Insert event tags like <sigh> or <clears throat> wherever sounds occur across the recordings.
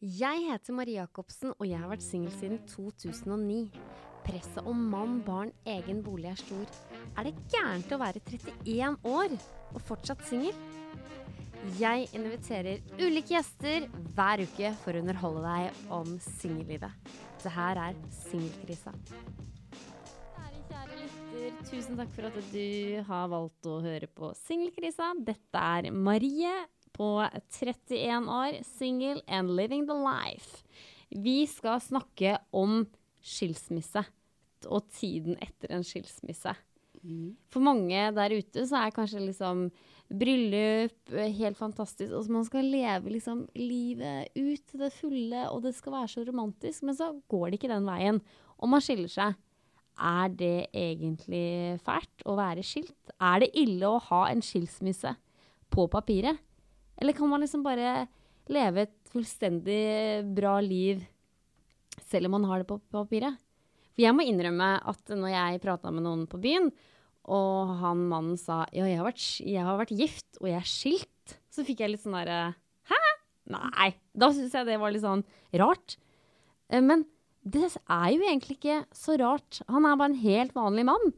Jeg heter Marie Jacobsen, og jeg har vært singel siden 2009. Presset om mann, barn, egen bolig er stor. Er det gærent å være 31 år og fortsatt singel? Jeg inviterer ulike gjester hver uke for å underholde deg om singellivet. Det her er Singelkrisa. Kjære, tusen takk for at du har valgt å høre på Singelkrisa. Dette er Marie på 31 år, single and living the life. Vi skal snakke om skilsmisse og tiden etter en skilsmisse. For mange der ute så er kanskje liksom bryllup eh, helt fantastisk. Og man skal leve liksom livet ut til det fulle, og det skal være så romantisk. Men så går det ikke den veien. Og man skiller seg. Er det egentlig fælt å være skilt? Er det ille å ha en skilsmisse på papiret? Eller kan man liksom bare leve et fullstendig bra liv selv om man har det på papiret? For jeg må innrømme at når jeg prata med noen på byen, og han mannen sa ja, jeg har, vært, jeg har vært gift, og jeg er skilt, så fikk jeg litt sånn derre Hæ? Nei. Da syns jeg det var litt sånn rart. Eh, Men det er jo egentlig ikke så rart. Han er bare en helt vanlig mann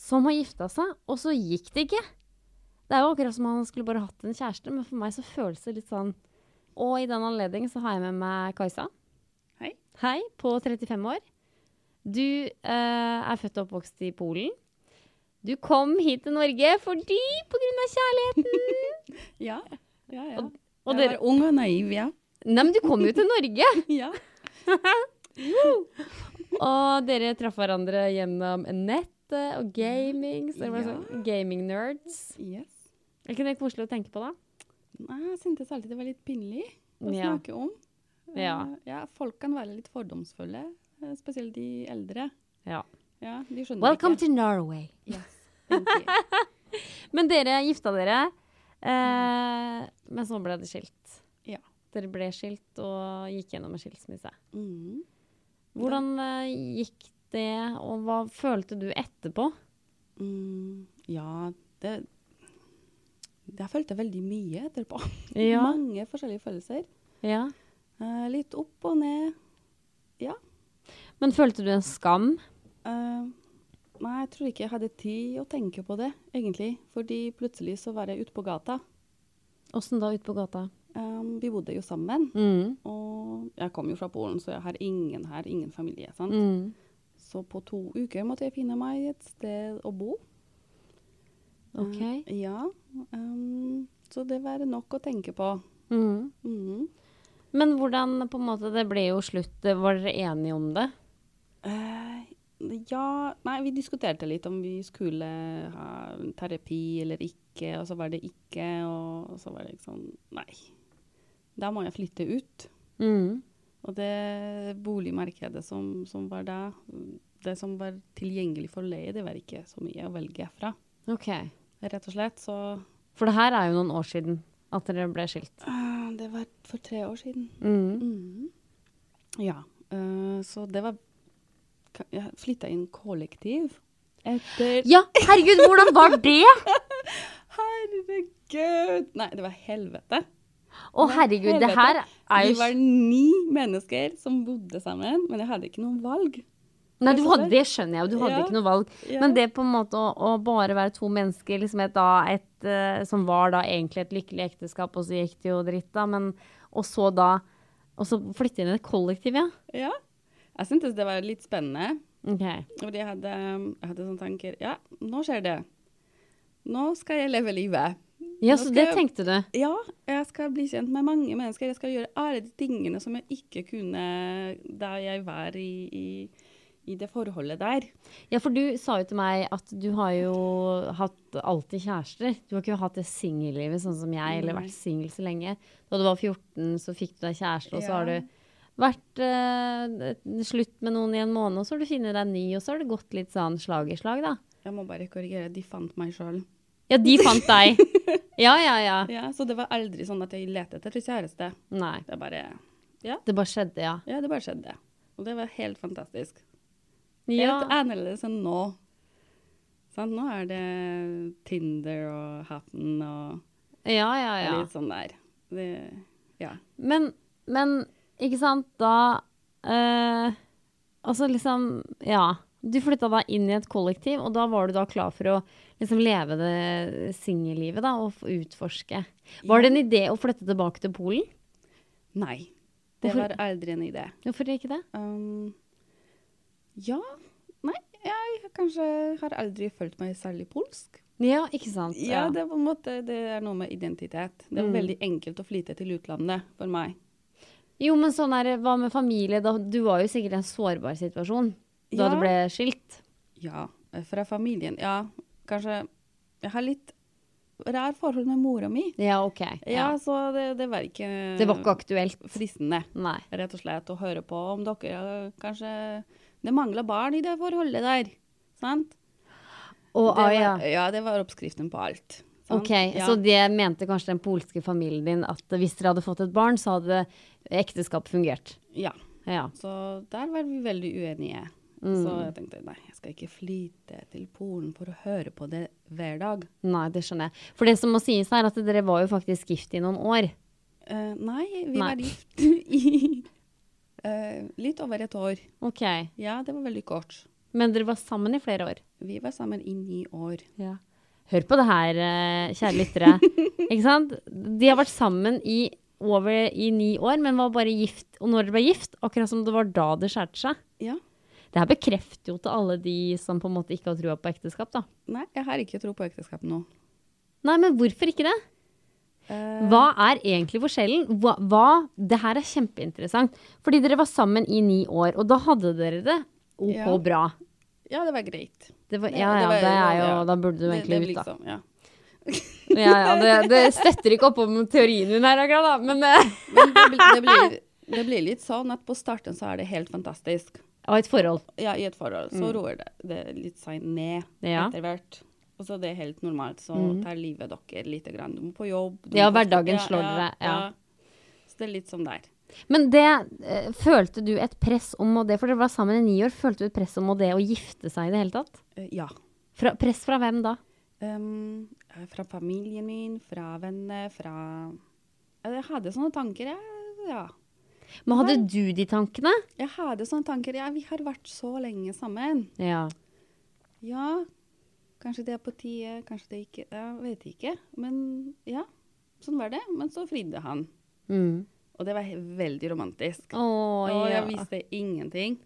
som har gifta seg, og så gikk det ikke. Det er jo akkurat som om han skulle bare hatt en kjæreste, men for meg så føles det litt sånn Og i den anledning så har jeg med meg Kajsa. Hei. Hei, på 35 år. Du eh, er født og oppvokst i Polen. Du kom hit til Norge fordi på grunn av kjærligheten. <laughs> Ja. ja, ja. Og- og jeg dere- var ung og naiv, ja. Nei, men du kom jo til Norge! <laughs> ja. <laughs> Og dere traff hverandre gjennom nettet og gaming. Så det var Ja. sånn gaming-nerds. Yes. Er ikke det koselig å tenke på, da? Nei, jeg syntes alltid det var litt pinlig å Ja. snakke om. Ja. Eh, ja, folk kan være litt fordomsfulle, eh, spesielt de eldre. Ja. Ja, de skjønner Welcome ikke. to Norway. Yes. <laughs> Men dere gifta dere, eh, men så ble det skilt. Ja. Dere ble skilt og gikk gjennom en skilsmisse. Mm. Hvordan eh, gikk det, og hva følte du etterpå? Mm, ja, det Jeg følte veldig mye etterpå. <laughs> Ja. Mange forskjellige følelser. Ja. Uh, litt opp og ned. Ja. Men følte du en skam? Uh, nei, jeg tror ikke jeg hadde tid å tenke på det, egentlig. Fordi plutselig så var jeg ute på gata. Åssen da, ute på gata? Um, vi bodde jo sammen. Mm. Og jeg kom jo fra Polen, så jeg har ingen her, ingen familie. sant? Mm. Så på to uker måtte jeg finne meg et sted å bo. OK. Eh, ja. Um, så det var nok å tenke på. Mm. Mhm. Men hvordan på en måte, Det ble jo slutt. Var dere enige om det? Uh, ja Nei, vi diskuterte litt om vi skulle ha terapi eller ikke, og så var det ikke, og så var det liksom Nei. Da må jeg flytte ut. Mm. Og det boligmarkedet som, som var da, det som var tilgjengelig for leie, det var ikke så mye å velge fra. OK. Rett og slett. Så For det her er jo noen år siden at dere ble skilt. ah, Det var for tre år siden. Mm. Mm. Ja. Uh, så det var Jeg flytta inn kollektiv etter Ja, herregud, hvordan var det? <laughs> Herregud! Nei, det var helvete. Å, herregud, det her er Vi var ni mennesker som bodde sammen, men jeg hadde ikke noe valg. Nei, du hadde, det skjønner jeg jo, du hadde Ja. ikke noe valg. Ja. Men det på en måte å, å bare være to mennesker, liksom et, da, et, uh, som var da egentlig et lykkelig ekteskap, og så gikk det jo dritt, da, men Og så da Og så flytte inn i et kollektiv, ja? Ja. Jeg syntes det var litt spennende. Okay. Fordi jeg hadde, jeg hadde sånne tanker Ja, nå skjer det. Nå skal jeg leve livet. Ja, så det tenkte du. Ja, jeg skal bli kjent med mange mennesker. Jeg skal gjøre alle de tingene som jeg ikke kunne da jeg var i, i, i det forholdet der. Ja, for du sa jo til meg at du har jo hatt alltid kjærester. Du har ikke hatt det singellivet sånn som jeg, eller vært singel så lenge. Da du var 14, så fikk du deg kjæreste, og så har du vært eh, slutt med noen i en måned, og så har du funnet deg ny, og så har det gått litt sånn slag i slag, da. Jeg må bare korrigere, de fant meg sjøl. Ja, de fant deg. <laughs> Ja, ja, ja. Ja, så det var aldri sånn at jeg lette etter kjæreste. Nei. Det bare Det bare skjedde, ja. Ja, det bare skjedde. Og det var helt fantastisk. Ja, Helt annerledes enn nå. Sånn, Nå er det Tinder og Happen og ja, ja. ja. litt sånn der. Det, ja. Men, men ikke sant, da eh, Altså liksom Ja. Du flytta deg inn i et kollektiv, og da var du da klar for å liksom leve det singellivet, da, og utforske. Var det en idé å flytte tilbake til Polen? Nei. Det Hvorfor- var aldri en idé. Hvorfor ikke det? Um, ja. Nei, jeg kanskje har aldri følt meg særlig polsk. Ja, ikke sant? Ja, det er på en måte det er noe med identitet. Det er Mm. veldig enkelt å flytte til utlandet for meg. Jo, men sånn er det, hva med familie? Da, du var jo sikkert i en sårbar situasjon da Ja. du ble skilt. Ja, fra familien. Ja, kanskje Jeg har litt rar forhold med mora mi. Ja, OK. Ja, Ja. så det, det var ikke Det var ikke aktuelt. fristende, Nei. rett og slett, å høre på om dere kanskje Det mangla barn i det forholdet der. Sant? Og, det ah, var, ja. ja, det var oppskriften på alt. sant? Ok, ja. Så det mente kanskje den polske familien din at hvis dere hadde fått et barn, så hadde ekteskap fungert? Ja. Ja. Så der var vi veldig uenige. Mm. Så jeg tenkte nei, jeg skal ikke flyte til Polen for å høre på det hver dag. Nei, det skjønner jeg. For det som må sies her, at dere var jo faktisk gift i noen år. Uh, nei, vi Nei. var gift <laughs> i uh, litt over et år. Ok. Ja, det var veldig kort. Men dere var sammen i flere år. Vi var sammen i ni år. Ja. Hør på det her, eh, kjære lyttere. <laughs> ikke sant? De har vært sammen i over i ni år, men var bare gift. Og når dere ble gift, akkurat som det var da det skjærte seg. Ja. Det her bekrefter jo til alle de som på en måte ikke har trua på ekteskap, da. Nei, jeg har ikke tro på ekteskap nå. Nei, men hvorfor ikke det? Uh... Hva er egentlig forskjellen? Hva, hva Det her er kjempeinteressant. Fordi dere var sammen i ni år, og da hadde dere det OK Ja. bra. Ja, det var greit. Det var, ja, det ja, var- det er jo. Da burde du egentlig det ut, da. liksom, ja. <laughs> Ja, ja, det, det støtter ikke opp om teorien din her, akkurat, da. Men eh, Men det, det, <laughs> blir, det blir litt sånn at på starten så er det helt fantastisk. Av et forhold. Ja, i et forhold så roer det, det litt seg ned Mm. Ja. etter hvert. Og så det er helt normalt. Så tar livet dere litt. Grann. Du må på jobb. Ja, hverdagen slår dere, ja. Så det er litt sånn der. Men det øh, Følte du et press om å det, for dere var sammen i ni år, følte du et press om det å gifte seg i det hele tatt? Eh, ja. Fra, press fra hvem da? Um, fra familien min, fra venner, fra Jeg hadde sånne tanker, jeg. Ja. Men hadde du de tankene? Jeg hadde sånne tanker. Ja, vi har vært så lenge sammen. Ja. Ja, kanskje det er på tide, kanskje det ikke Jeg vet ikke. Men ja, sånn var det. Men så fridde han. Mm. Og det var veldig romantisk. Å, og ja. jeg visste ingenting.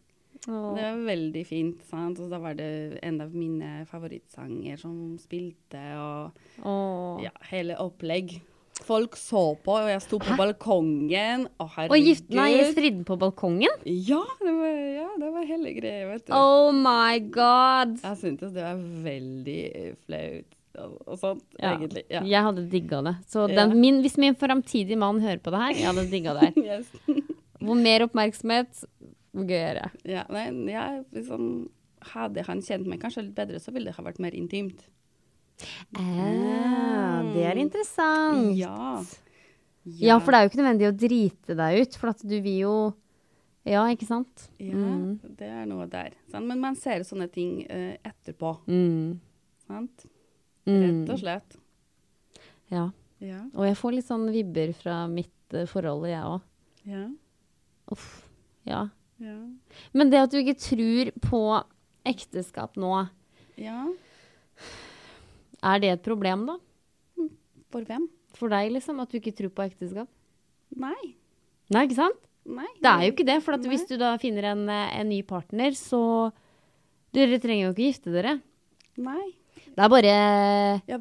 Åh. Det var veldig fint. sant? Og da var det en av mine favorittsanger som spilte, og ja, hele opplegg. Folk så på, og jeg sto på balkongen. Å, herregud. Og gift Nei, stridden på balkongen? Ja, det var, ja, det var hele greia, vet du. Oh my god! Jeg syntes det var veldig flaut og, sånt, Ja. egentlig. Ja. Jeg hadde digga det. Så den, min, hvis min framtidige mann hører på det her, jeg hadde digga det. <laughs> Yes. <laughs> Hvor mer oppmerksomhet, hvor gøyere. ja, nei, jeg, liksom, hadde han kjent meg kanskje litt bedre, så ville det ha vært mer intimt. Ah, det er interessant. Ja. Ja, for det er jo ikke nødvendig å drite deg ut, for at du vil jo Ja, ikke sant? Ja, Mm. det er noe der. Sant? Men man ser sånne ting uh, etterpå. Mm. Sant? Mm. Rett og slett. Ja. Ja. Og jeg får litt sånn vibber fra mitt uh, forhold, jeg òg. Ja. Uff. Ja. Ja. Men det at du ikke tror på ekteskap nå, ja. Er det et problem, da? For hvem? For deg, liksom? At du ikke tror på ekteskap? Nei. Nei, ikke sant? Nei. Det er jo ikke det. For at hvis du da finner en, eh, en ny partner, så Dere trenger jo ikke gifte dere. Nei. Det er bare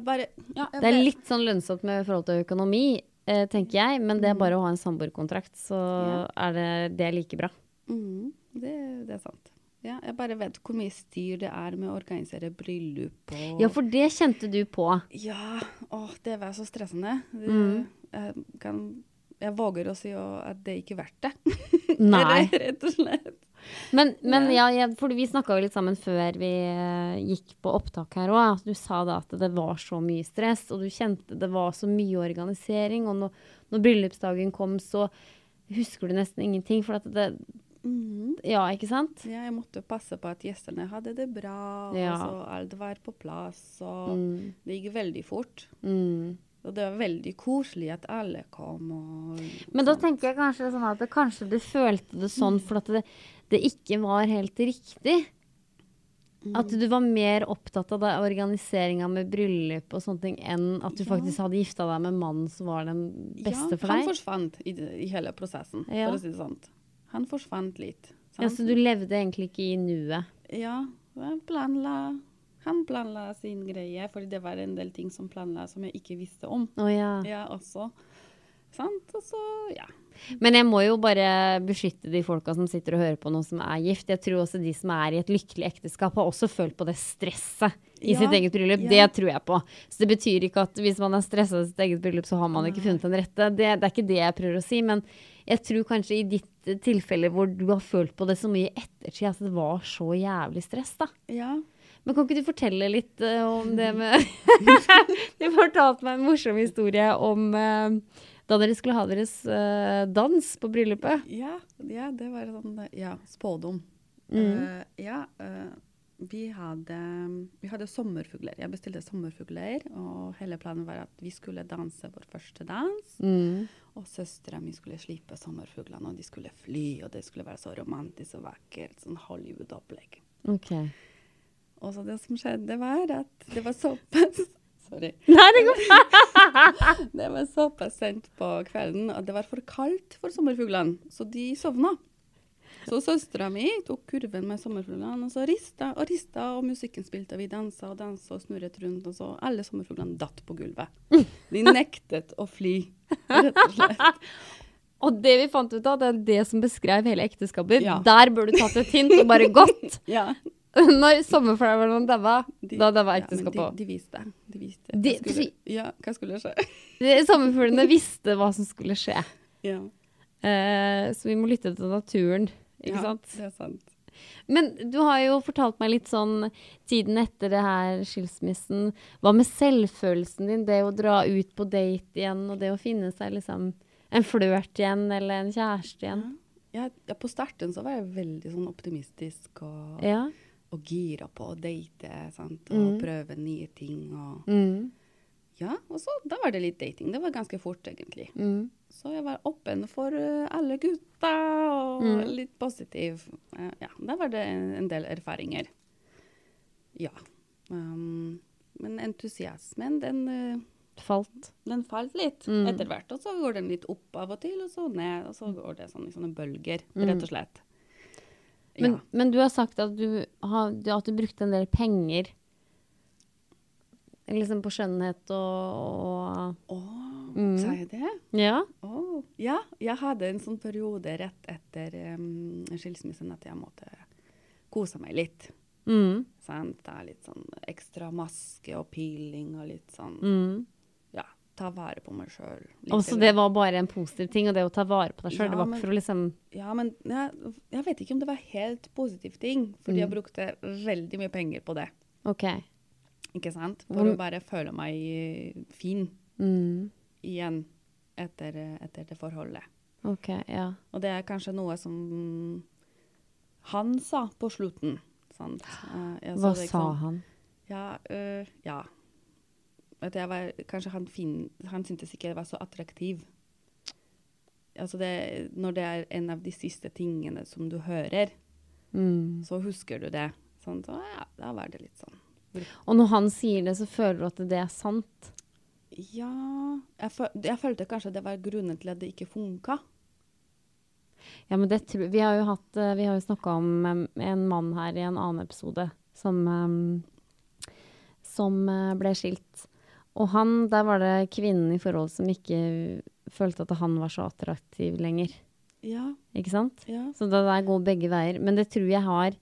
bare ja, Det er bare- litt sånn lønnsomt med forhold til økonomi, eh, tenker jeg. Men det er bare å ha en samboerkontrakt, så Ja. er det, det er like bra. Mm, det, det er sant. Ja, jeg bare vet hvor mye styr det er med å organisere bryllup og Ja, for det kjente du på. Ja, Å, det var så stressende. Det, Mm. jeg, kan, jeg våger å si at det ikke er verdt det. <laughs> Nei. Rett og slett. Men, men ja, jeg, for vi snakka jo litt sammen før vi eh, gikk på opptak her òg. Du sa da at det var så mye stress, og du kjente det var så mye organisering. Og når, når bryllupsdagen kom, så husker du nesten ingenting. For at det Ja, ikke sant? Ja, jeg måtte passe på at gjestene hadde det bra, Ja. og så alt var på plass. Og Mm. det gikk veldig fort. Mm. Og det var veldig koselig at alle kom. Og, Men da tenker jeg kanskje sånn at det, kanskje du følte det sånn for at det, det ikke var helt riktig. At du var mer opptatt av organiseringa med bryllup og sånne ting enn at du Ja. faktisk hadde gifta deg med mannen som var den beste ja, for Han deg. forsvant i, i hele prosessen, Ja. for å si det sånn. Han forsvant litt. Ja, så du levde egentlig ikke i nuet. Ja, Han planla Han planla sin greie, fordi det var en del ting som planla som jeg ikke visste om. Oh, ja. Ja, også. Sant? Og så, ja. Men jeg må jo bare beskytte de folka som sitter og hører på nå som er gift. Jeg tror også de som er i et lykkelig ekteskap, har også følt på det stresset i Ja, sitt eget bryllup. ja. Det tror jeg på. Så det betyr ikke at hvis man er stressa i sitt eget bryllup, så har man ikke funnet den rette. Det, det er ikke det jeg prøver å si. Men jeg tror kanskje i ditt eh, tilfelle hvor du har følt på det så mye i ettertid, at det var så jævlig stress, da. ja. Men kan ikke du fortelle litt uh, om det med <laughs> <laughs> Du fortalte meg en morsom historie om uh, da dere skulle ha deres uh, dans på bryllupet. Ja, ja, det var sånn ja, spådom. Mm. Ja, vi hadde, vi hadde sommerfugler. Jeg bestilte sommerfugler, og hele planen var at vi skulle danse vår første dans. Mm. Og søstera mi skulle slippe sommerfuglene, og de skulle fly, og det skulle være så romantisk og vakkert. Sånn Hollywood-opplegg. Okay. Og så det som skjedde, var at det var såpass <laughs> Sorry. Nei, det går <laughs> Det var såpass sent på kvelden at det var for kaldt for sommerfuglene, så de sovna. Så søstera mi tok kurven med sommerfuglene og så rista og rista, og musikken spilte, og vi dansa og dansa og snurret rundt, og så alle sommerfuglene datt på gulvet. De nektet å fly, rett og slett. <laughs> Og det vi fant ut av, det er det som beskrev hele ekteskapet. Ja. Der burde du tatt et hint og bare gått. <laughs> Ja. Når sommerfuglene daua, da daua ja, ekteskapet òg. De, de visste. De visste. De- hva skulle, ja, hva skulle skje? <laughs> Sommerfuglene visste hva som skulle skje. Ja. Eh, så vi må lytte til naturen, ikke ja, sant? Det er sant. Men du har jo fortalt meg litt sånn tiden etter det her skilsmissen. Hva med selvfølelsen din? Det å dra ut på date igjen, og det å finne seg liksom en flørt igjen, eller en kjæreste igjen. Ja, ja, på starten så var jeg veldig sånn optimistisk og, Ja. og gira på å date sant? og Mm. prøve nye ting. Og, Mm. Ja, og så da var det litt dating. Det var ganske fort, egentlig. Mm. Så jeg var åpen for eh, alle gutta og Mm. litt positiv. Eh, ja, da var det en, del erfaringer. Ja. Um, men entusiasmen, den, eh, Falt. den falt litt Mm. etter hvert. Og så går den litt opp av og til, og så ned. Og så går det sånn i sånne bølger, Mm. rett og slett. Men, ja. men du har sagt at du, har, at du brukte en del penger liksom på skjønnhet og, Å, Mm. sa jeg det? Ja? Oh. ja, jeg hadde en sånn periode rett etter um, skilsmissen at jeg måtte kose meg litt. Mm. Sant? Det er litt sånn ekstra maske og peeling og litt sånn Mm. Ja, ta vare på meg sjøl. Og så det var bare en positiv ting, og det å ta vare på deg sjøl, Ja, det var ikke for å liksom Ja, men jeg, jeg vet ikke om det var helt positiv ting, fordi jeg Mm. brukte veldig mye penger på det. OK. Ikke sant? For Hvor- å bare føle meg fin Mm. igjen etter, etter det forholdet. OK, ja. Og det er kanskje noe som han sa på slutten. Sant? Eh, jeg Hva det, sa han? Ja, øh, ja. At jeg var, kanskje han, fin, han syntes ikke jeg var så attraktiv. Altså det, når det er en av de siste tingene som du hører, Mm. så husker du det. Sånn, så ja, da var det litt sånn. Og når han sier det, så føler du at det er sant? Ja Jeg, føl, jeg følte kanskje det var grunnen til at det ikke funka. Ja, men det Vi har jo hatt eh, Vi har jo snakka om en mann her i en annen episode som Som eh, ble skilt. Og han, der var det kvinnen i forholdet som ikke følte at han var så attraktiv lenger. Ja, Ikke sant? ja. Så det der går begge veier. Men det tror jeg har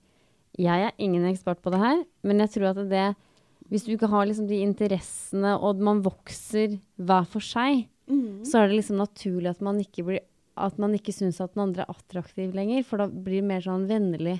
Jeg er ingen ekspert på det her, men jeg tror at det Hvis du ikke har liksom de interessene, og man vokser hver for seg, så er det liksom naturlig at man ikke blir at man ikke syns at den andre er attraktiv lenger, for da blir det mer sånn vennlig.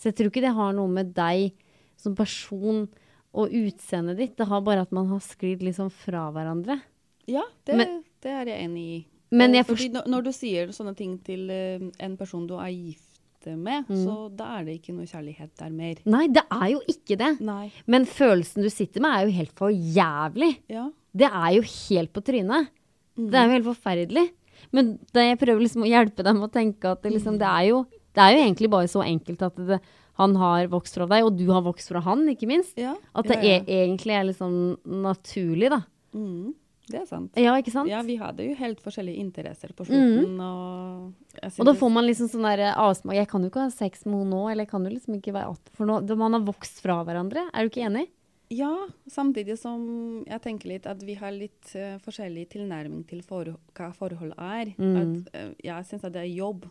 Så jeg tror ikke det har noe med deg som person og utseendet ditt. Det har bare at man har sklidd liksom fra hverandre. Ja, det, Men- det er jeg enig i. Men Og jeg fordi når, når du sier sånne ting til eh, en person du er gift med, Mm. så da er det ikke noe kjærlighet der mer. Nei, det er jo ikke det. Nei. Men følelsen du sitter med, er jo helt for jævlig. Ja. Det er jo helt på trynet. Det er jo helt forferdelig. Men da jeg prøver liksom å hjelpe dem å tenke at det, liksom, det, er jo, det er jo egentlig bare så enkelt at det, han har vokst fra deg, og du har vokst fra han, ikke minst. Ja, At det ja, ja. Er, egentlig er sånn naturlig, da. Mm, det er sant. Ja, ikke sant? Ja, vi hadde jo helt forskjellige interesser på slutten. Og, jeg Og da får man liksom sånn der avsmak Jeg kan jo ikke ha sex med henne nå, eller jeg kan jo liksom ikke være 18 for nå. Man har vokst fra hverandre. Er du ikke enig? Ja, samtidig som jeg tenker litt at vi har litt uh, forskjellig tilnærming til for, hva forhold er. Mm. At, uh, jeg syns at det er jobb.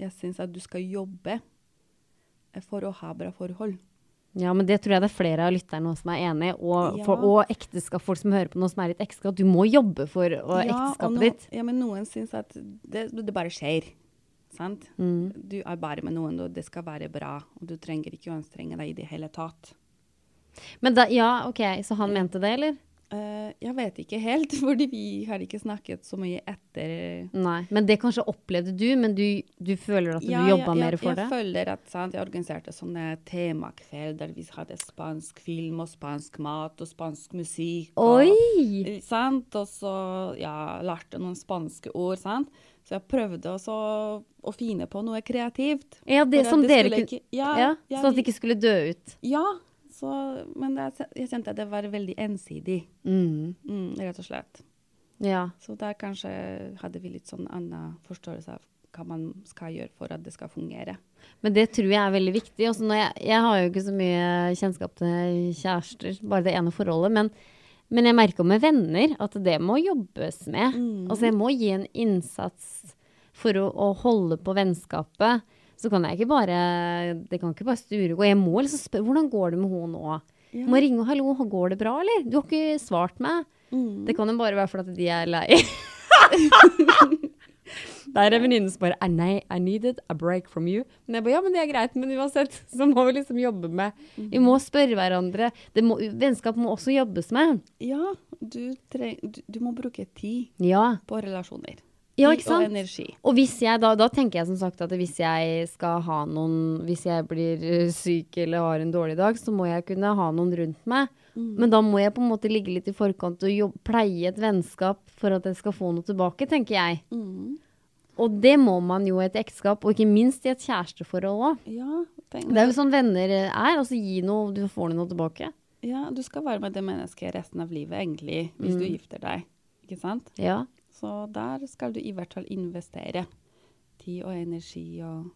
Jeg syns at du skal jobbe eh, for å ha bra forhold. Ja, men det tror jeg det er flere av lytterne som er enig i. Og, Ja. og ekteskap, folk som hører på noe som er litt ekteskap. Du må jobbe for Ja, ekteskapet no- ditt. Ja, men noen syns at det, det bare skjer. Sant? Mm. Du er bare med noen, og det skal være bra. Og du trenger ikke å anstrenge deg i det hele tatt. Men da, ja, ok, så han mente det, eller? Eh, jeg vet ikke helt, <laughs> fordi vi har ikke snakket så mye etter Nei. Men det kanskje opplevde du, men du, du føler at du Ja, jobba jeg, mer jeg, for jeg det? føler at sant, jeg organiserte sånne temakveld der vi hadde spansk film og spansk mat og spansk musikk. Oi! Og, sant? og så ja, lærte noen spanske ord. Sant? Så jeg prøvde også å finne på noe kreativt. Ja, det som det dere kunne ikke- ja, ja, ja, Sånn at det ikke skulle dø ut. Ja, så, men jeg, jeg kjente at det var veldig ensidig, Mm. mm, rett og slett. Ja. Så der kanskje hadde vi litt sånn annen forståelse av hva man skal gjøre for at det skal fungere. Men det tror jeg er veldig viktig. Jeg, jeg har jo ikke så mye kjennskap til kjærester, bare det ene forholdet. Men, men jeg merker med venner at det må jobbes med. Altså jeg må gi en innsats for å, å holde på vennskapet. Så kan jeg ikke bare Det kan ikke bare sture gå. Jeg må liksom spørre hvordan går det med henne nå. Ja. Må ringe og 'hallo, går det bra', eller? Du har ikke svart meg. Mm. Det kan jo bare være fordi at de er lei. <laughs> Der er venninnen som bare «Ah, Nei, I needed a break from you. Men jeg bare, ja, men det er greit, men uansett, <laughs> så må vi liksom jobbe med Vi må spørre hverandre. Det må, vennskap må også jobbes med. Ja, du, treng, du, du må bruke tid Ja. på relasjoner. Ja, ikke sant? Og energi. Og hvis jeg, da, da tenker jeg som sagt at hvis jeg skal ha noen Hvis jeg blir eh, syk eller har en dårlig dag, så må jeg kunne ha noen rundt meg. Men da må jeg på en måte ligge litt i forkant og jobbe, pleie et vennskap for at jeg skal få noe tilbake, tenker jeg. Mm. Og det må man jo i et ekteskap, og ikke minst i et kjæresteforhold òg. Ja, Det er jo sånn venner er. Altså gi noe, du får noe tilbake. ja, du skal være med det mennesket resten av livet, egentlig, hvis du gifter deg. Ikke sant? Ja. Så der skal du i hvert fall investere tid og energi og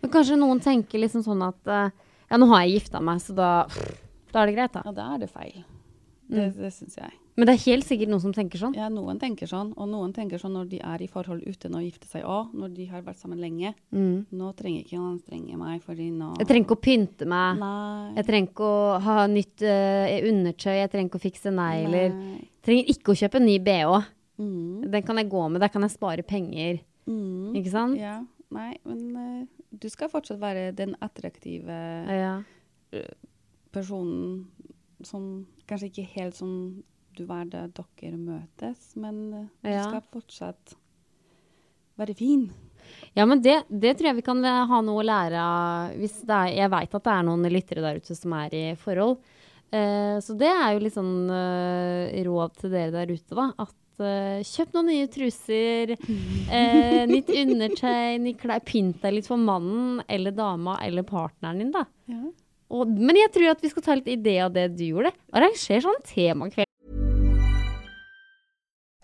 Men kanskje noen tenker liksom sånn at eh, Ja, nå har jeg gifta meg, så da, da er det greit, da. Ja, da er det feil. Det, det syns jeg. Men det er helt sikkert noen som tenker sånn. Ja, noen tenker sånn, og noen tenker sånn når de er i forhold uten å gifte seg òg, når de har vært sammen lenge. Mm. Nå trenger ikke han strenge meg, fordi nå Jeg trenger ikke å pynte meg. Nei. Jeg trenger ikke å ha nytt uh, undertøy. Jeg trenger ikke å fikse negler. Trenger ikke å kjøpe en ny bh. Mm. Den kan jeg gå med. Der kan jeg spare penger. Mm. Ikke sant? Ja. Nei, men uh, du skal fortsatt være den attraktive Ja. personen som kanskje ikke helt som du var da dere møtes, men uh, du Ja. skal fortsatt være fin. Ja, men det, det tror jeg vi kan eh, ha noe å lære av. Hvis er, jeg veit at det er noen lyttere der ute som er i forhold. Uh, så det er jo litt sånn uh, råd til dere der ute, da. At eh, kjøp noen nye truser, uh, <laughs> nytt undertøy, ny klær. Pynt deg litt for mannen eller dama eller partneren din, da. Ja. Og, men jeg tror at vi skal ta litt idé av det du gjorde. Arranger sånn temakveld.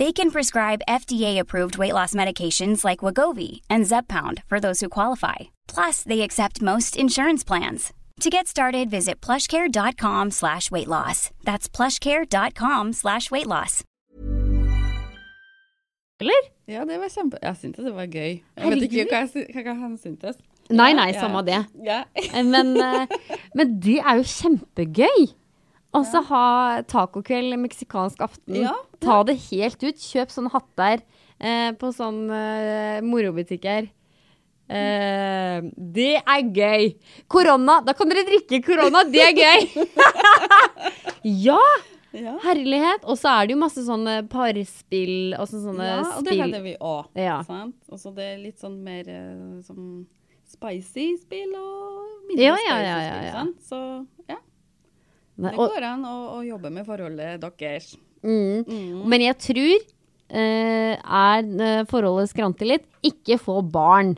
They can prescribe FDA-approved weight loss medications like Wagovi and Zepbound for those who qualify. Plus, they accept most insurance plans. To get started, visit plushcare.com slash weight loss. That's plushcare.com slash weight loss. Eller? Ja, det var kjempe... Jeg syntes det var gøy. Jeg vet ikke hva, jeg, hva han syntes. Nei, nei, Ja. samme det. Ja. Eh, Men, eh, men det er jo kjempegøy. Altså ha tacokveld, meksikansk aften. Ja, Ta det helt ut. Kjøp sånne hatter eh, på sånne eh, morobutikker. Eh, det er gøy. Korona, da kan dere drikke korona. Det er gøy! <laughs> ja! Ja. Herlighet. Og så er det jo masse sånne parspill og så- sånne ja, og det spill. hadde vi òg. Ja. Og så det er litt sånn mer eh, sånn spicy spill og mindre Ja, ja, spicy ja, ja, spill. ja. Sant? Så ja, Nei, det går an å, å jobbe med forholdet deres. Mm. Men jeg tror eh, er eh, forholdet skranter litt. Ikke få barn.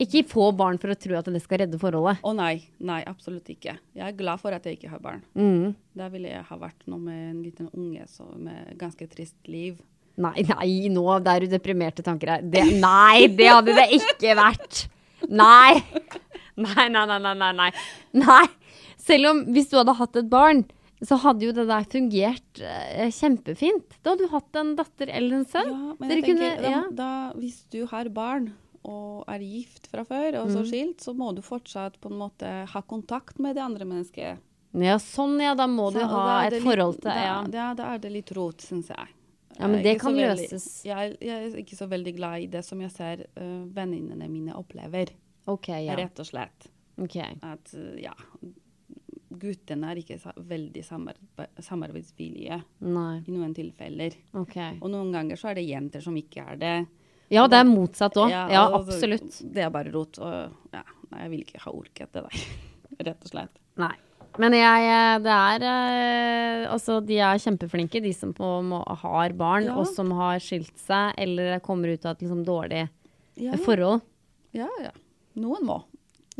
Ikke få barn for å tro at det skal redde forholdet. Å nei, nei, absolutt ikke. Jeg er glad for at jeg ikke har barn. Mm. Da ville jeg ha vært noe med en liten unge så med ganske trist liv. Nei, nei, nå det er du deprimerte tanker her. Det, nei, det hadde det ikke vært. Nei. Nei, nei, nei, nei, nei, nei. Selv om hvis du hadde hatt et barn, så hadde jo det der fungert eh, kjempefint. Da hadde du hatt en datter eller en sønn. Ja, men jeg tenker, kunne- ja. da, da, hvis du har barn og er gift fra før, og Mm. så skilt, så må du fortsatt på en måte ha kontakt med det andre mennesket. Ja, sånn ja. Da må du Så- og ha et forhold til det. ja. Da, da er det litt rot, syns jeg. Ja, men det kan veldig- løses. Jeg, jeg er ikke så veldig glad i det som jeg ser uh, venninnene mine opplever, OK, ja. rett og slett. Ok. At uh, ja, guttene er ikke veldig samarbe samarbeidsvillige Nei. i noen tilfeller. Okay. Og noen ganger så er det jenter som ikke er det. Ja, det er motsatt òg. Ja, ja, absolutt. Det er bare rot. Og ja, nei, jeg vil ikke ha orket det der. <laughs> Rett og slett. Nei. Men jeg, eh, det er eh, Altså, de er kjempeflinke, de som på, må, har barn, Ja. og som har skilt seg, eller kommer ut av et liksom dårlig forhold. ja. ja. Noen må.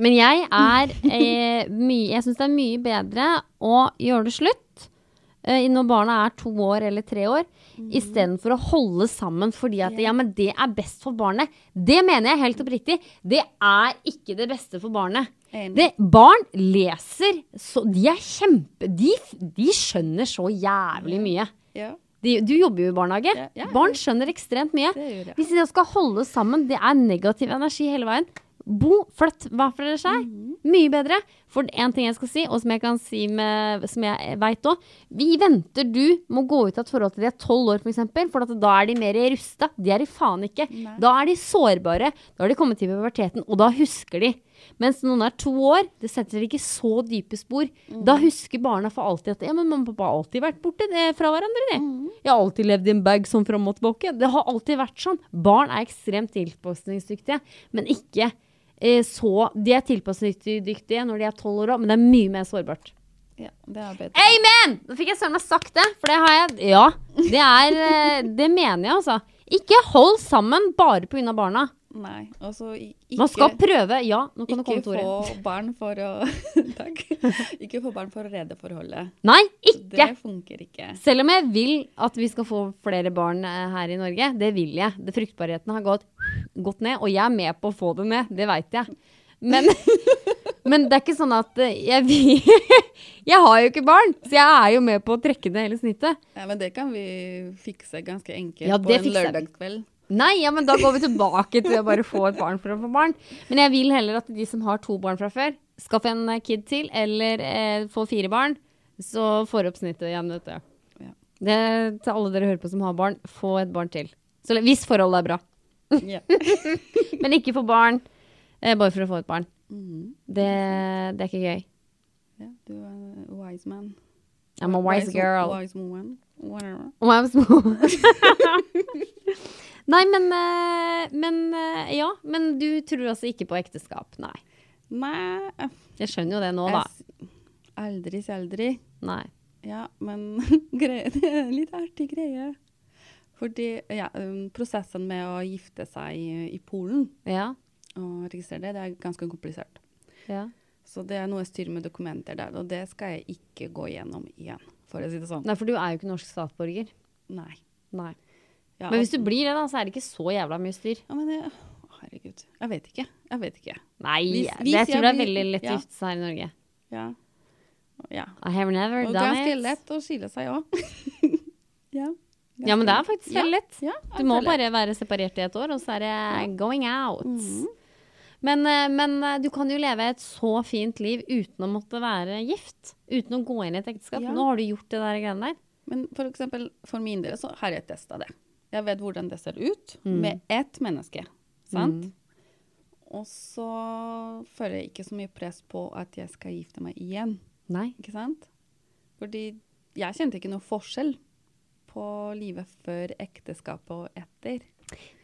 Men jeg er eh, mye Jeg syns det er mye bedre å gjøre det slutt eh, når barna er to år eller tre år, Mm. istedenfor å holde sammen fordi at ja, men det er best for barnet. Det mener jeg helt oppriktig. Det er ikke det beste for barnet. Det, barn leser så De er kjempe De, de skjønner så jævlig mye. Ja. De, du jobber jo i barnehage. Ja, ja, Barn skjønner ekstremt mye. Det jeg. Hvis de skal holde sammen, det er negativ energi hele veien. Bo, flytt hver for seg. Mm. Mye bedre. For en ting jeg skal si, og som jeg kan si med, som jeg veit òg Vi venter du må gå ut av et forhold til de er tolv år, f.eks., for, eksempel, for at da er de mer rusta. De er de faen ikke. Da er de sårbare. Da har de kommet til puberteten, og da husker de. Mens noen er to år, det setter ikke så dype spor. Da husker barna for alltid at ja, men mamma og pappa har alltid vært borte det, fra hverandre. De. Jeg har alltid levd i en bag sånn fram og tilbake. Det har alltid vært sånn. Barn er ekstremt tilpasningsdyktige, men ikke eh, så De er tilpasningsdyktige når de er tolv år òg, men det er mye mer sårbart. ja, det er bedre. Amen! Da fikk jeg søren meg sagt det, for det har jeg Ja, det er eh, Det mener jeg, altså. Ikke hold sammen bare pga. barna. Nei. altså ikke, Man skal prøve. Ja, nå kan du komme, ikke få barn for å <laughs> Takk. Ikke få barn for å redde forholdet. Nei, ikke! Det funker ikke. Selv om jeg vil at vi skal få flere barn eh, her i Norge, det vil jeg. Det Fruktbarheten har gått, gått ned, og jeg er med på å få det ned. Det veit jeg. Men, <laughs> men det er ikke sånn at eh, jeg vil <laughs> Jeg har jo ikke barn, så jeg er jo med på å trekke ned hele snittet. Ja, men det kan vi fikse ganske enkelt Ja, på en lørdagskveld. Nei, ja, men da går vi tilbake til å bare få et barn for å få barn. Men jeg vil heller at de som har to barn fra før, skaff en eh, kid til, eller eh, få fire barn. Så får opp snittet igjen, vet du. Ja. Det, til alle dere hører på som har barn, få et barn til. Så, hvis forholdet er bra. Ja. <laughs> Men ikke få barn eh, bare for å få et barn. Mm. Det, det er ikke gøy. ja, du er en wise man. I'm a wise girl. Wise woman. Whatever. Wise woman. <laughs> Nei, men, eh, men eh, Ja. Men du tror altså ikke på ekteskap? Nei. Nei, Jeg skjønner jo det nå, da. aldri si aldri. Nei. Ja, men <laughs> greie, <laughs> det er en litt artig greie. Fordi ja, um, prosessen med å gifte seg i, i Polen Ja. og registrere det, det er ganske komplisert. ja. Så det er noe styr med dokumenter der, og det skal jeg ikke gå gjennom igjen, for å si det sånn. Nei, for du er jo ikke norsk statsborger. Nei. Nei. Ja, Men hvis du blir det, da, så er det ikke så jævla mye styr. Ja, men det, herregud. Jeg vet ikke. Jeg vet ikke. Nei, Hvis- det, hvis jeg tror jeg det er veldig lett å gifte seg her i Norge. Ja. ja. I have never Og done ganske it. lett å skille seg òg. <laughs> ja. Ja, men det er faktisk veldig lett. Ja, Du må bare være separert i et år, og så er det going out. Mhm. Men, eh, men eh, du kan jo leve et så fint liv uten å måtte være gift. Uten å gå inn i et ekteskap. Ja. Nå har du gjort det der greiene der. Men for eksempel, for min del så har jeg testa det. Jeg vet hvordan det ser ut Mm. med ett menneske. Sant? Og så føler jeg ikke så mye press på at jeg skal gifte meg igjen. Nei. Ikke sant? Fordi jeg kjente ikke noe forskjell på livet før ekteskapet og etter.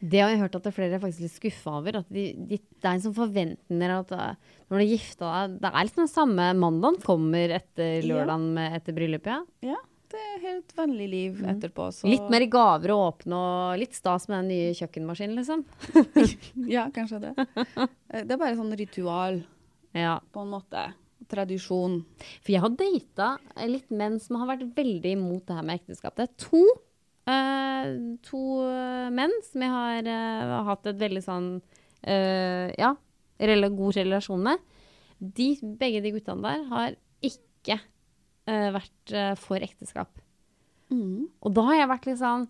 Det har jeg hørt at det er flere er faktisk litt skuffa over. At de, de, det er en sånn forventning at eh, når du er gifta deg Det er liksom den samme mandagen kommer etter lørdagen med, etter bryllupet. Ja. Ja, det er helt vanlig liv etterpå. Så Mm. Litt mer gaver å åpne og litt stas med den nye kjøkkenmaskinen, liksom. <laughs> Ja, kanskje det. Eh, Det er bare sånn ritual, Ja. på en måte. Tradisjon. For jeg har data litt menn som har vært veldig imot det her med ekteskap. Det er to, uh, to eh, menn som jeg har uh, hatt et veldig sånn uh, Ja, rela god relasjon med. De, begge de guttene der har ikke eh, vært eh, for ekteskap. Og da har jeg vært litt sånn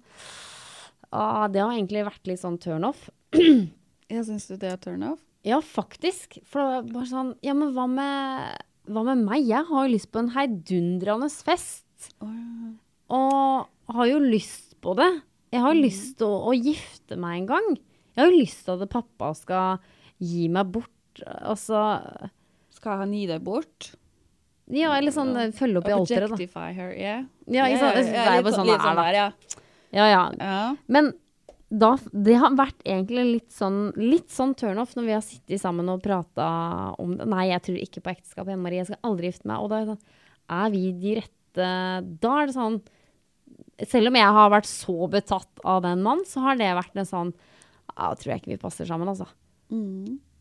ah, Det har egentlig vært litt sånn turn off. <clears throat> Jeg syns du det er turn off? Ja, faktisk. For det var bare sånn Ja, men hva med, hva med meg? Jeg har jo lyst på en heidundrende fest. Og har jo lyst på det. Jeg har mm. lyst til å, å gifte meg en gang. Jeg har jo lyst til at pappa skal gi meg bort. Altså Skal han gi deg bort? Ja, eller sånn følge opp i alteret, da. Objectify her, yeah. Ja, ikke sant? Det er litt sånn litt det er, da. der, ja. Ja. Men da, det har vært egentlig litt sånn, litt sånn turnoff når vi har sittet sammen og prata om det. Nei, jeg tror ikke på ekteskap, jeg, Marie. Jeg skal aldri gifte meg. Og da er sånn, er vi de rette Da er det sånn Selv om jeg har vært så betatt av den mannen, så har det vært en sånn Ja, tror jeg ikke vi passer sammen, altså.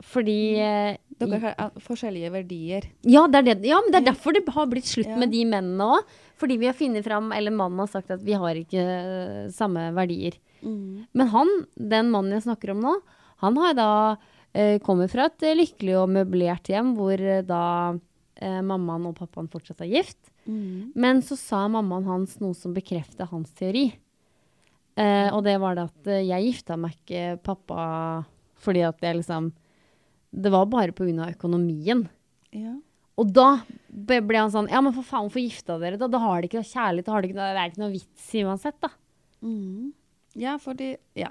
Fordi eh, Dere har forskjellige verdier. ja, det er det. ja, men det er derfor det har blitt slutt Ja. med de mennene òg. Fordi vi har funnet fram, eller mannen har sagt at vi har ikke eh, samme verdier. Men han, den mannen jeg snakker om nå, han har da eh, kommer fra et eh, lykkelig og møblert hjem hvor da eh, mammaen og pappaen fortsatt er gift. Men så sa mammaen hans noe som bekrefter hans teori. Eh, og det var det at jeg gifta meg ikke pappa fordi at jeg liksom Det var bare pga. økonomien. Ja. Og da ble han sånn Ja, men for faen, hvorfor gifta dere? Da, da har de ikke noe kjærlighet. Da har de ikke noe, det er ikke noe vits i uansett, da. ja, fordi Ja.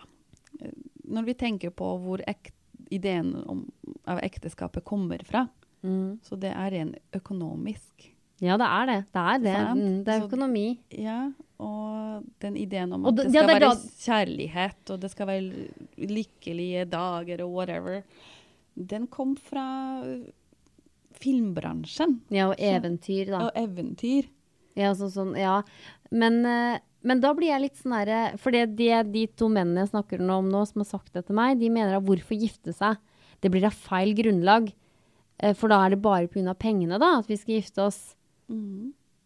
Eh, Når vi tenker på hvor ek ideen om, av ekteskapet kommer fra, så det er ren økonomisk. Ja, det er det. Det er det. Mm, det er Så- økonomi. Ja, og den ideen om at det- det ja, skal det være kjærlighet, og det skal være lykkelige dager og whatever, den kom fra filmbransjen. Ja, og eventyr, da. Og eventyr. Ja, sånn, sånn, ja. Men, eh, men da blir jeg litt sånn herre For det, det de to mennene jeg snakker om nå, som har sagt det til meg, de mener at hvorfor gifte seg? Det blir av feil grunnlag. Eh, For da er det bare pga. pengene, da, at vi skal gifte oss.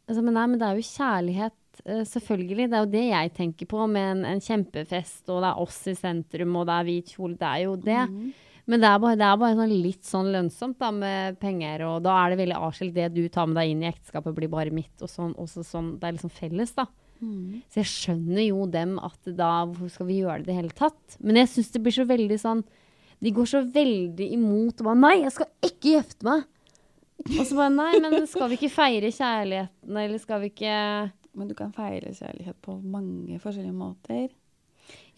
Altså, men nei, men det er jo kjærlighet, eh, selvfølgelig. Det er jo det jeg tenker på, med en, en kjempefest, og det er oss i sentrum, og det er hvit kjole. Det er jo det. Men det er bare, det er bare sånn litt sånn lønnsomt da, med penger, og da er det veldig avskilt. Det du tar med deg inn i ekteskapet, blir bare mitt, og sånn, sånn. Det er liksom felles, da. Så jeg skjønner jo dem at da Hvorfor skal vi gjøre det i det hele tatt? Men jeg syns det blir så veldig sånn De går så veldig imot og bare Nei, jeg skal ikke gifte meg! Og så bare Nei, men skal vi ikke feire kjærligheten, eller skal vi ikke Men du kan feire kjærlighet på mange forskjellige måter.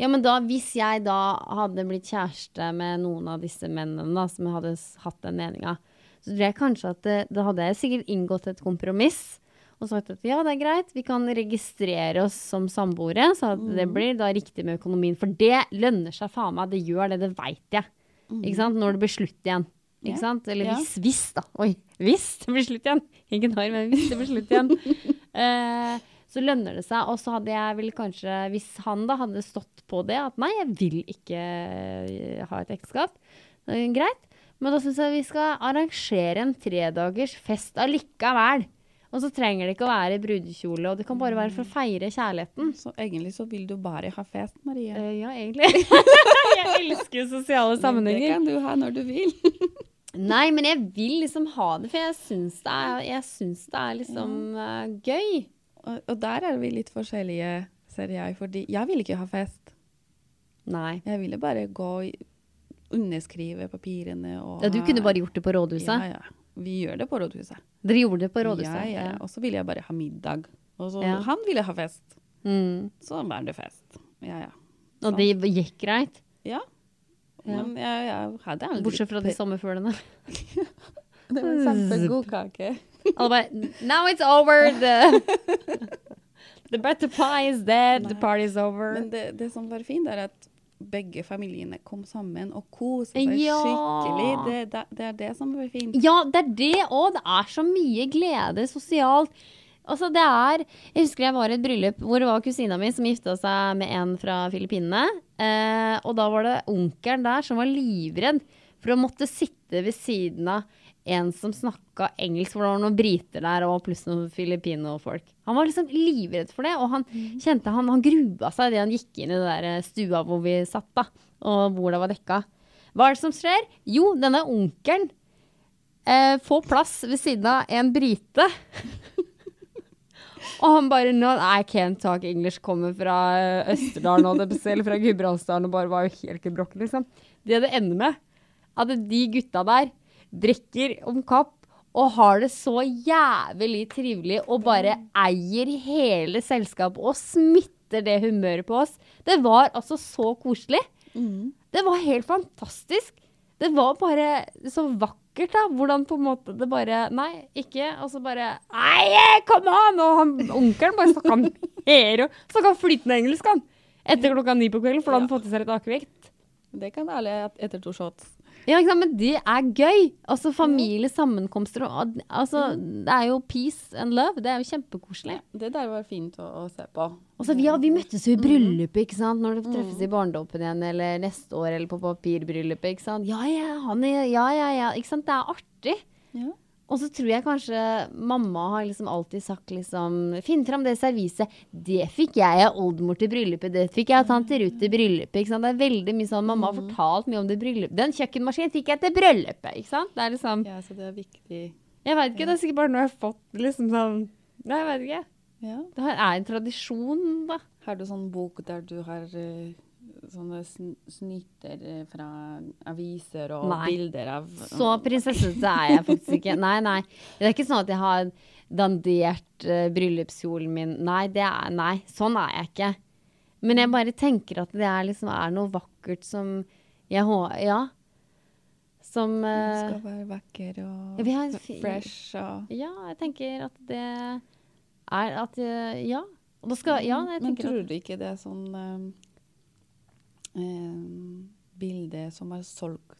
Ja, men da, hvis jeg da hadde blitt kjæreste med noen av disse mennene da, som hadde hatt den meninga, så tror jeg kanskje at det, da hadde jeg sikkert inngått et kompromiss. og sagt at ja, det er greit, vi kan registrere oss som samboere, så det blir da riktig med økonomien. For det lønner seg faen meg, det gjør det, det veit jeg. Ikke sant? Når det blir slutt igjen. Ikke yeah. sant? Eller hvis, hvis, hvis, da. Oi, hvis det blir slutt igjen. Ikke når, men hvis det blir slutt igjen. <laughs> eh, så lønner det seg. Og så hadde jeg vel kanskje, hvis han da hadde stått på det, at nei, jeg vil ikke eh, ha et ekteskap, greit. Men da syns jeg vi skal arrangere en tredagers fest allikevel. Og så trenger det ikke å være i brudekjole, og det kan bare være for å feire kjærligheten. Så egentlig så vil du bare ha fest, Marie. Uh, ja, egentlig. <laughs> jeg elsker sosiale sammenhenger. Det kan du ha når du vil. <laughs> Nei, men jeg vil liksom ha det, for jeg syns det er, jeg syns det er liksom uh, gøy. Og, og der er vi litt forskjellige, ser jeg. Fordi jeg ville ikke ha fest. Nei. Jeg ville bare gå og underskrive papirene og Ja, du kunne bare gjort det på rådhuset. Ja, ja. Vi gjør det på rådhuset. Dere gjorde det på rådhuset? Ja, ja. Og så ville jeg bare ha middag. Og så Ja. han ville ha fest. Mm. Så var det fest. Ja, ja. Og det gikk greit? Ja. Ja. Men jeg, jeg hadde aldri Bortsett fra de sommerfuglene. <laughs> Det var kjempegod kake. Alle bare Now it's over! The, the butter pie is dead. The party's over. Men det, det som var fint, er at begge familiene kom sammen og koste seg Ja. skikkelig. Det, det, det er det som var fint. Ja, det er det òg. Det er så mye glede sosialt. Altså, det er Jeg husker jeg var i et bryllup hvor det var kusina mi som gifta seg med en fra Filippinene. Eh, og da var det onkelen der som var livredd for å måtte sitte ved siden av en som snakka engelsk, for det var noen briter der og pluss noen filippinofolk. Han var liksom livredd for det, og han kjente han, han grua seg idet han gikk inn i det der eh, stua hvor vi satt, da, og bordet var dekka. Hva er det som skjer? Jo, denne onkelen eh, får plass ved siden av en brite. <laughs> og han bare no, I can't talk English, kommer fra eh, Østerdalen og det, eller fra Gudbrandsdalen og bare var jo helt gebrokken, liksom. Det det ender med, at de gutta der drikker om kapp og har det så jævlig trivelig og bare eier hele selskapet og smitter det humøret på oss. Det var altså så koselig. Det var helt fantastisk. Det var bare så vakkert, da. Hvordan på en måte det bare Nei, ikke. Og så bare Nei, come on! Og han, onkelen bare snakka mer og snakka flytende engelsk, han. Etter klokka ni på kvelden, for da hadde han fått i seg litt akevekt. Det kan alle et- etter to shots. Ja? Men det er gøy. Altså familiesammenkomster og altså, Det er jo peace and love. Det er jo kjempekoselig. Det der var fint å, å se på. Altså, vi, ja, vi møttes jo i bryllupet, ikke sant? Når det treffes i barndommen igjen, eller neste år, eller på papirbryllupet, ikke sant? Ja, ja, han er, ja, ja, ja, ikke sant? Det er artig. Ja. Og så tror jeg kanskje mamma har liksom alltid sagt liksom Finn fram det serviset. Det fikk jeg av oldemor til bryllupet. Det fikk jeg av tante Ruth til bryllupet. Ikke sant? Det er veldig mye sånn Mamma har fortalt mye om det bryllupet. Den kjøkkenmaskinen fikk jeg til bryllupet. Ikke sant? Det er liksom ja, så det er viktig. Jeg vet ikke, det er sikkert bare noe jeg har fått liksom sånn Nei, jeg vet ikke. Ja. Det er en tradisjon, da. Har du sånn bok der du har eh, sånne sn snitter eh, fra aviser og Nei. bilder av Så prinsessete er jeg faktisk ikke. Nei, nei. Det er ikke sånn at jeg har dandert uh, bryllupskjolen min. Nei, det er, nei, sånn er jeg ikke. Men jeg bare tenker at det er, liksom, er noe vakkert som jeg hå- Ja. Som uh, skal være vakker og Ja, har fresh og Ja, jeg tenker at det er at Ja. Og da skal Ja, jeg Men tror at du ikke det er sånn um, um, bilde som er solgt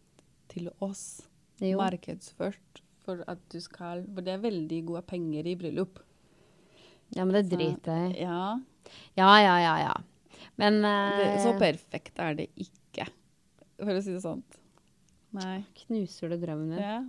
til oss, Jo. markedsført, for at du skal For det er veldig gode penger i bryllup. Ja, men det driter jeg i. Ja. Ja, ja, ja, ja. Men Det, eh, så perfekt er det ikke, for å si det sånn. Nei. knuser du drømmen din? Ja.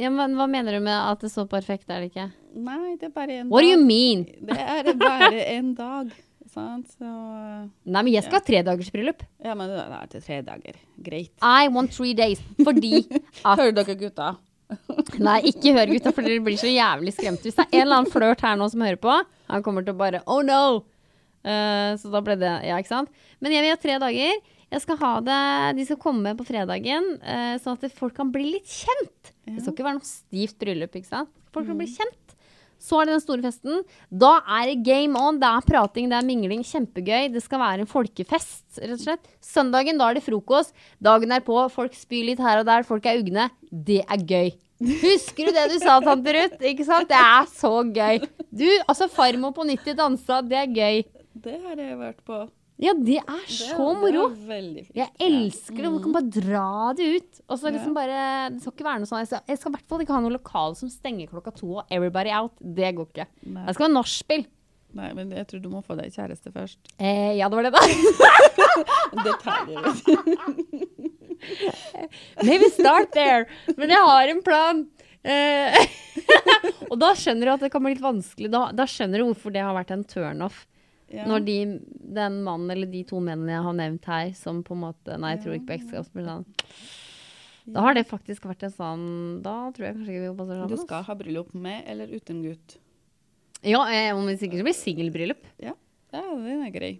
Ja, men hva mener du med at det er så perfekt er det ikke? Nei, det er bare en What do dag. you mean? Det er bare en dag, sant? Så Nei, men jeg skal ha tredagersbryllup. Ja, men det er til tre dager. Greit. I want three days. Fordi at Hører dere gutta? <laughs> Nei, ikke hør gutta, for dere blir så jævlig skremt. Hvis det er en eller annen flørt her nå som hører på, han kommer til å bare Oh no! Uh, så da ble det Ja, ikke sant? Men jeg vil ha tre dager. Jeg skal ha det De skal komme på fredagen, uh, sånn at folk kan bli litt kjent. Det skal ikke være noe stivt bryllup, ikke sant? Folk kan bli kjent. Så er det den store festen. Da er det game on. Det er prating, det er mingling. Kjempegøy. Det skal være en folkefest, rett og slett. Søndagen, da er det frokost. Dagen er på, folk spyr litt her og der, folk er ugne. Det er gøy. Husker du det du sa, tante Ruth? Ikke sant? Det er så gøy. Du, altså Farmo på 90 dansa, det er gøy. Det har jeg vært på. Ja, det er Det så er- moro. Det fint. Jeg elsker det. Man kan bare dra det ut. Og så liksom bare Det skal ikke være noe sånn Jeg skal, i hvert fall ikke ha noe lokal som stenger klokka to og everybody out. Det går ikke. Nei. Det skal være nachspiel. Nei, men jeg tror du må få deg kjæreste først. Eh, ja, det var det, da. <laughs> Det tar du. <laughs> Maybe start there. Men jeg har en plan. Eh, <laughs> og da skjønner du at det kan bli litt vanskelig. Da, da skjønner du hvorfor det har vært en turnoff. Ja. Når de, den mannen eller de to mennene jeg har nevnt her, som på en måte Nei, jeg tror ikke på ekteskap, sånn. Da har det faktisk vært en sånn Da tror jeg kanskje ikke vi passer sammen. Du skal ha bryllup med eller uten gutt. Ja, eh, om det sikkert blir singelbryllup. Ja, ja den er grei.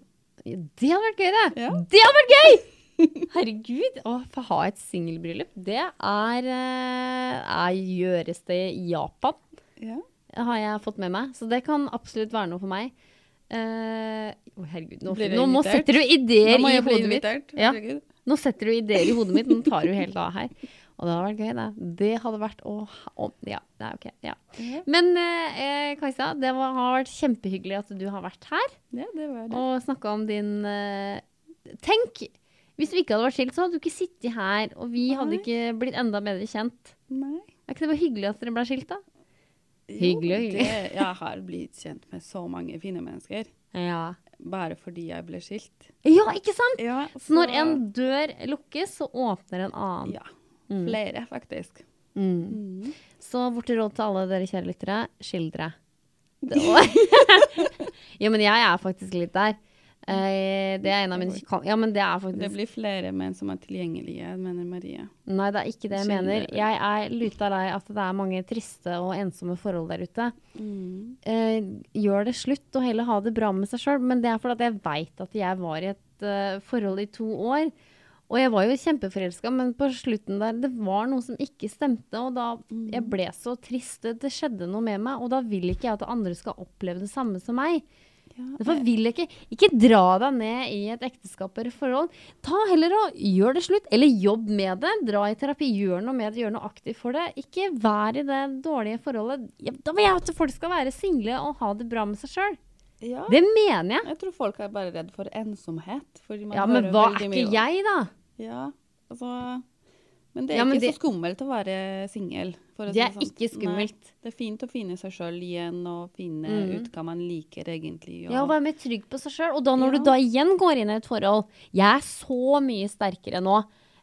Det hadde vært gøy, det! Ja. Det hadde vært gøy! <laughs> Herregud, å få ha et singelbryllup, det er, eh, er Gjøres det i Japan, Ja. har jeg fått med meg. Så det kan absolutt være noe for meg. Eh, Å, herregud, nå, nå, nå setter du ideer i hodet mitt. Ja. Nå setter du ideer i hodet mitt, nå tar du helt av her. Og det hadde vært gøy, det. Det hadde vært å å, Ja, det er ok. Ja. Men eh, Kajsa, det var, har vært kjempehyggelig at du har vært her Ja, det var det. og snakka om din eh, Tenk! Hvis du ikke hadde vært skilt, så hadde du ikke sittet her, og vi hadde ikke blitt enda bedre kjent. Nei. Er ikke det bare hyggelig at dere ble skilt, da? Jo, Hyggelig, Jo, Det, jeg har blitt kjent med så mange fine mennesker. Ja. Bare fordi jeg ble skilt. Ja, ikke sant? Ja, Så når en dør lukkes, så åpner en annen. Ja. Flere, faktisk. Mm. Så vårt råd til alle dere kjære lyttere, skill dere. <laughs> <laughs> Ja, men jeg er faktisk litt der. Eh, det er en av mine Ja, men det er Det blir flere menn som er tilgjengelige, mener Marie. Nei, det er ikke det jeg mener. Jeg er luta lei at det er mange triste og ensomme forhold der ute. Mm. Eh, gjør det slutt, og heller ha det bra med seg sjøl. Men det er fordi at jeg veit at jeg var i et uh, forhold i to år. Og jeg var jo kjempeforelska, men på slutten der Det var noe som ikke stemte, og da Jeg ble så trist. Det, det skjedde noe med meg, og da vil ikke jeg at andre skal oppleve det samme som meg. Derfor vil jeg ikke Ikke dra deg ned i et ekteskap eller forhold. Ta heller og gjør det slutt, eller jobb med det. Dra i terapi, gjør noe med det, gjør noe aktivt for det. Ikke vær i det dårlige forholdet. Da vil jeg at folk skal være single og ha det bra med seg sjøl. ja. Det mener jeg. Jeg tror folk er bare redd for ensomhet. fordi man Ja, men hva er ikke jeg, da? Ja, altså Men det er Ja, ikke det- så skummelt å være singel. For å Det er sånn. ikke skummelt. Nei, det er fint å finne seg sjøl igjen og finne mm. ut hva man liker egentlig. Og, Ja, å være mer trygg på seg sjøl. Og da når Ja. du da igjen går inn i et forhold Jeg er så mye sterkere nå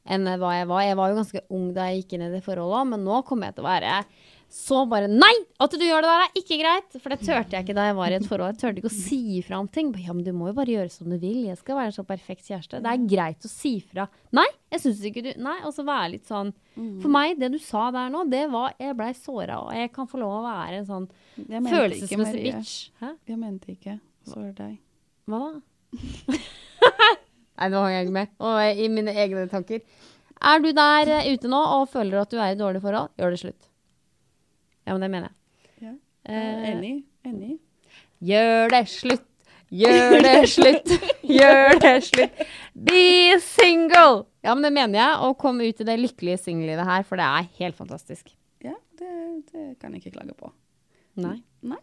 enn hva jeg var. Jeg var jo ganske ung da jeg gikk inn i det forholdet, men nå kommer jeg til å være så bare Nei! At du gjør det der, er ikke greit! For det turte jeg ikke da jeg var i et forhold. Jeg turte ikke å si ifra om ting. Ja, men du må jo bare gjøre som du vil. Jeg skal være en så perfekt kjæreste. Det er greit å si fra. Nei, jeg syns ikke du Nei, og så være litt sånn For meg, det du sa der nå, det var Jeg blei såra, og jeg kan få lov å være en sånn følelsesmessig bitch. Hæ? Jeg mente ikke. Sorry deg. Hva da? <laughs> Nei, nå hang jeg ikke med. Og i mine egne tanker. Er du der eh, ute nå og føler at du er i dårlig forhold, gjør det slutt. Ja, men det mener jeg. Ja. Eh, Enig. Enig. Gjør det slutt! Gjør det slutt! <laughs> Gjør det slutt! Be single! Ja, men det mener jeg. Og kom ut i det lykkelige singellivet her, for det er helt fantastisk. Ja, det, det kan jeg ikke klage på. Nei. Nei.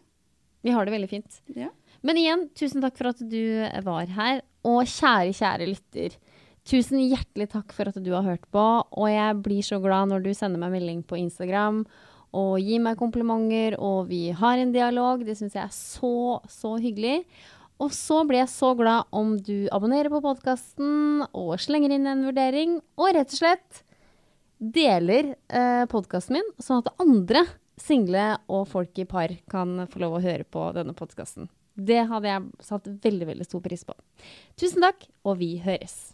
Vi har det veldig fint. Ja. Men igjen, tusen takk for at du var her. Og kjære, kjære lytter. Tusen hjertelig takk for at du har hørt på. Og jeg blir så glad når du sender meg melding på Instagram og gir meg komplimenter, og vi har en dialog. Det syns jeg er så, så hyggelig. Og så blir jeg så glad om du abonnerer på podkasten og slenger inn en vurdering, og rett og slett deler eh, podkasten min, sånn at andre single og folk i par kan få lov å høre på denne podkasten. Det hadde jeg satt veldig, veldig stor pris på. Tusen takk, og vi høres.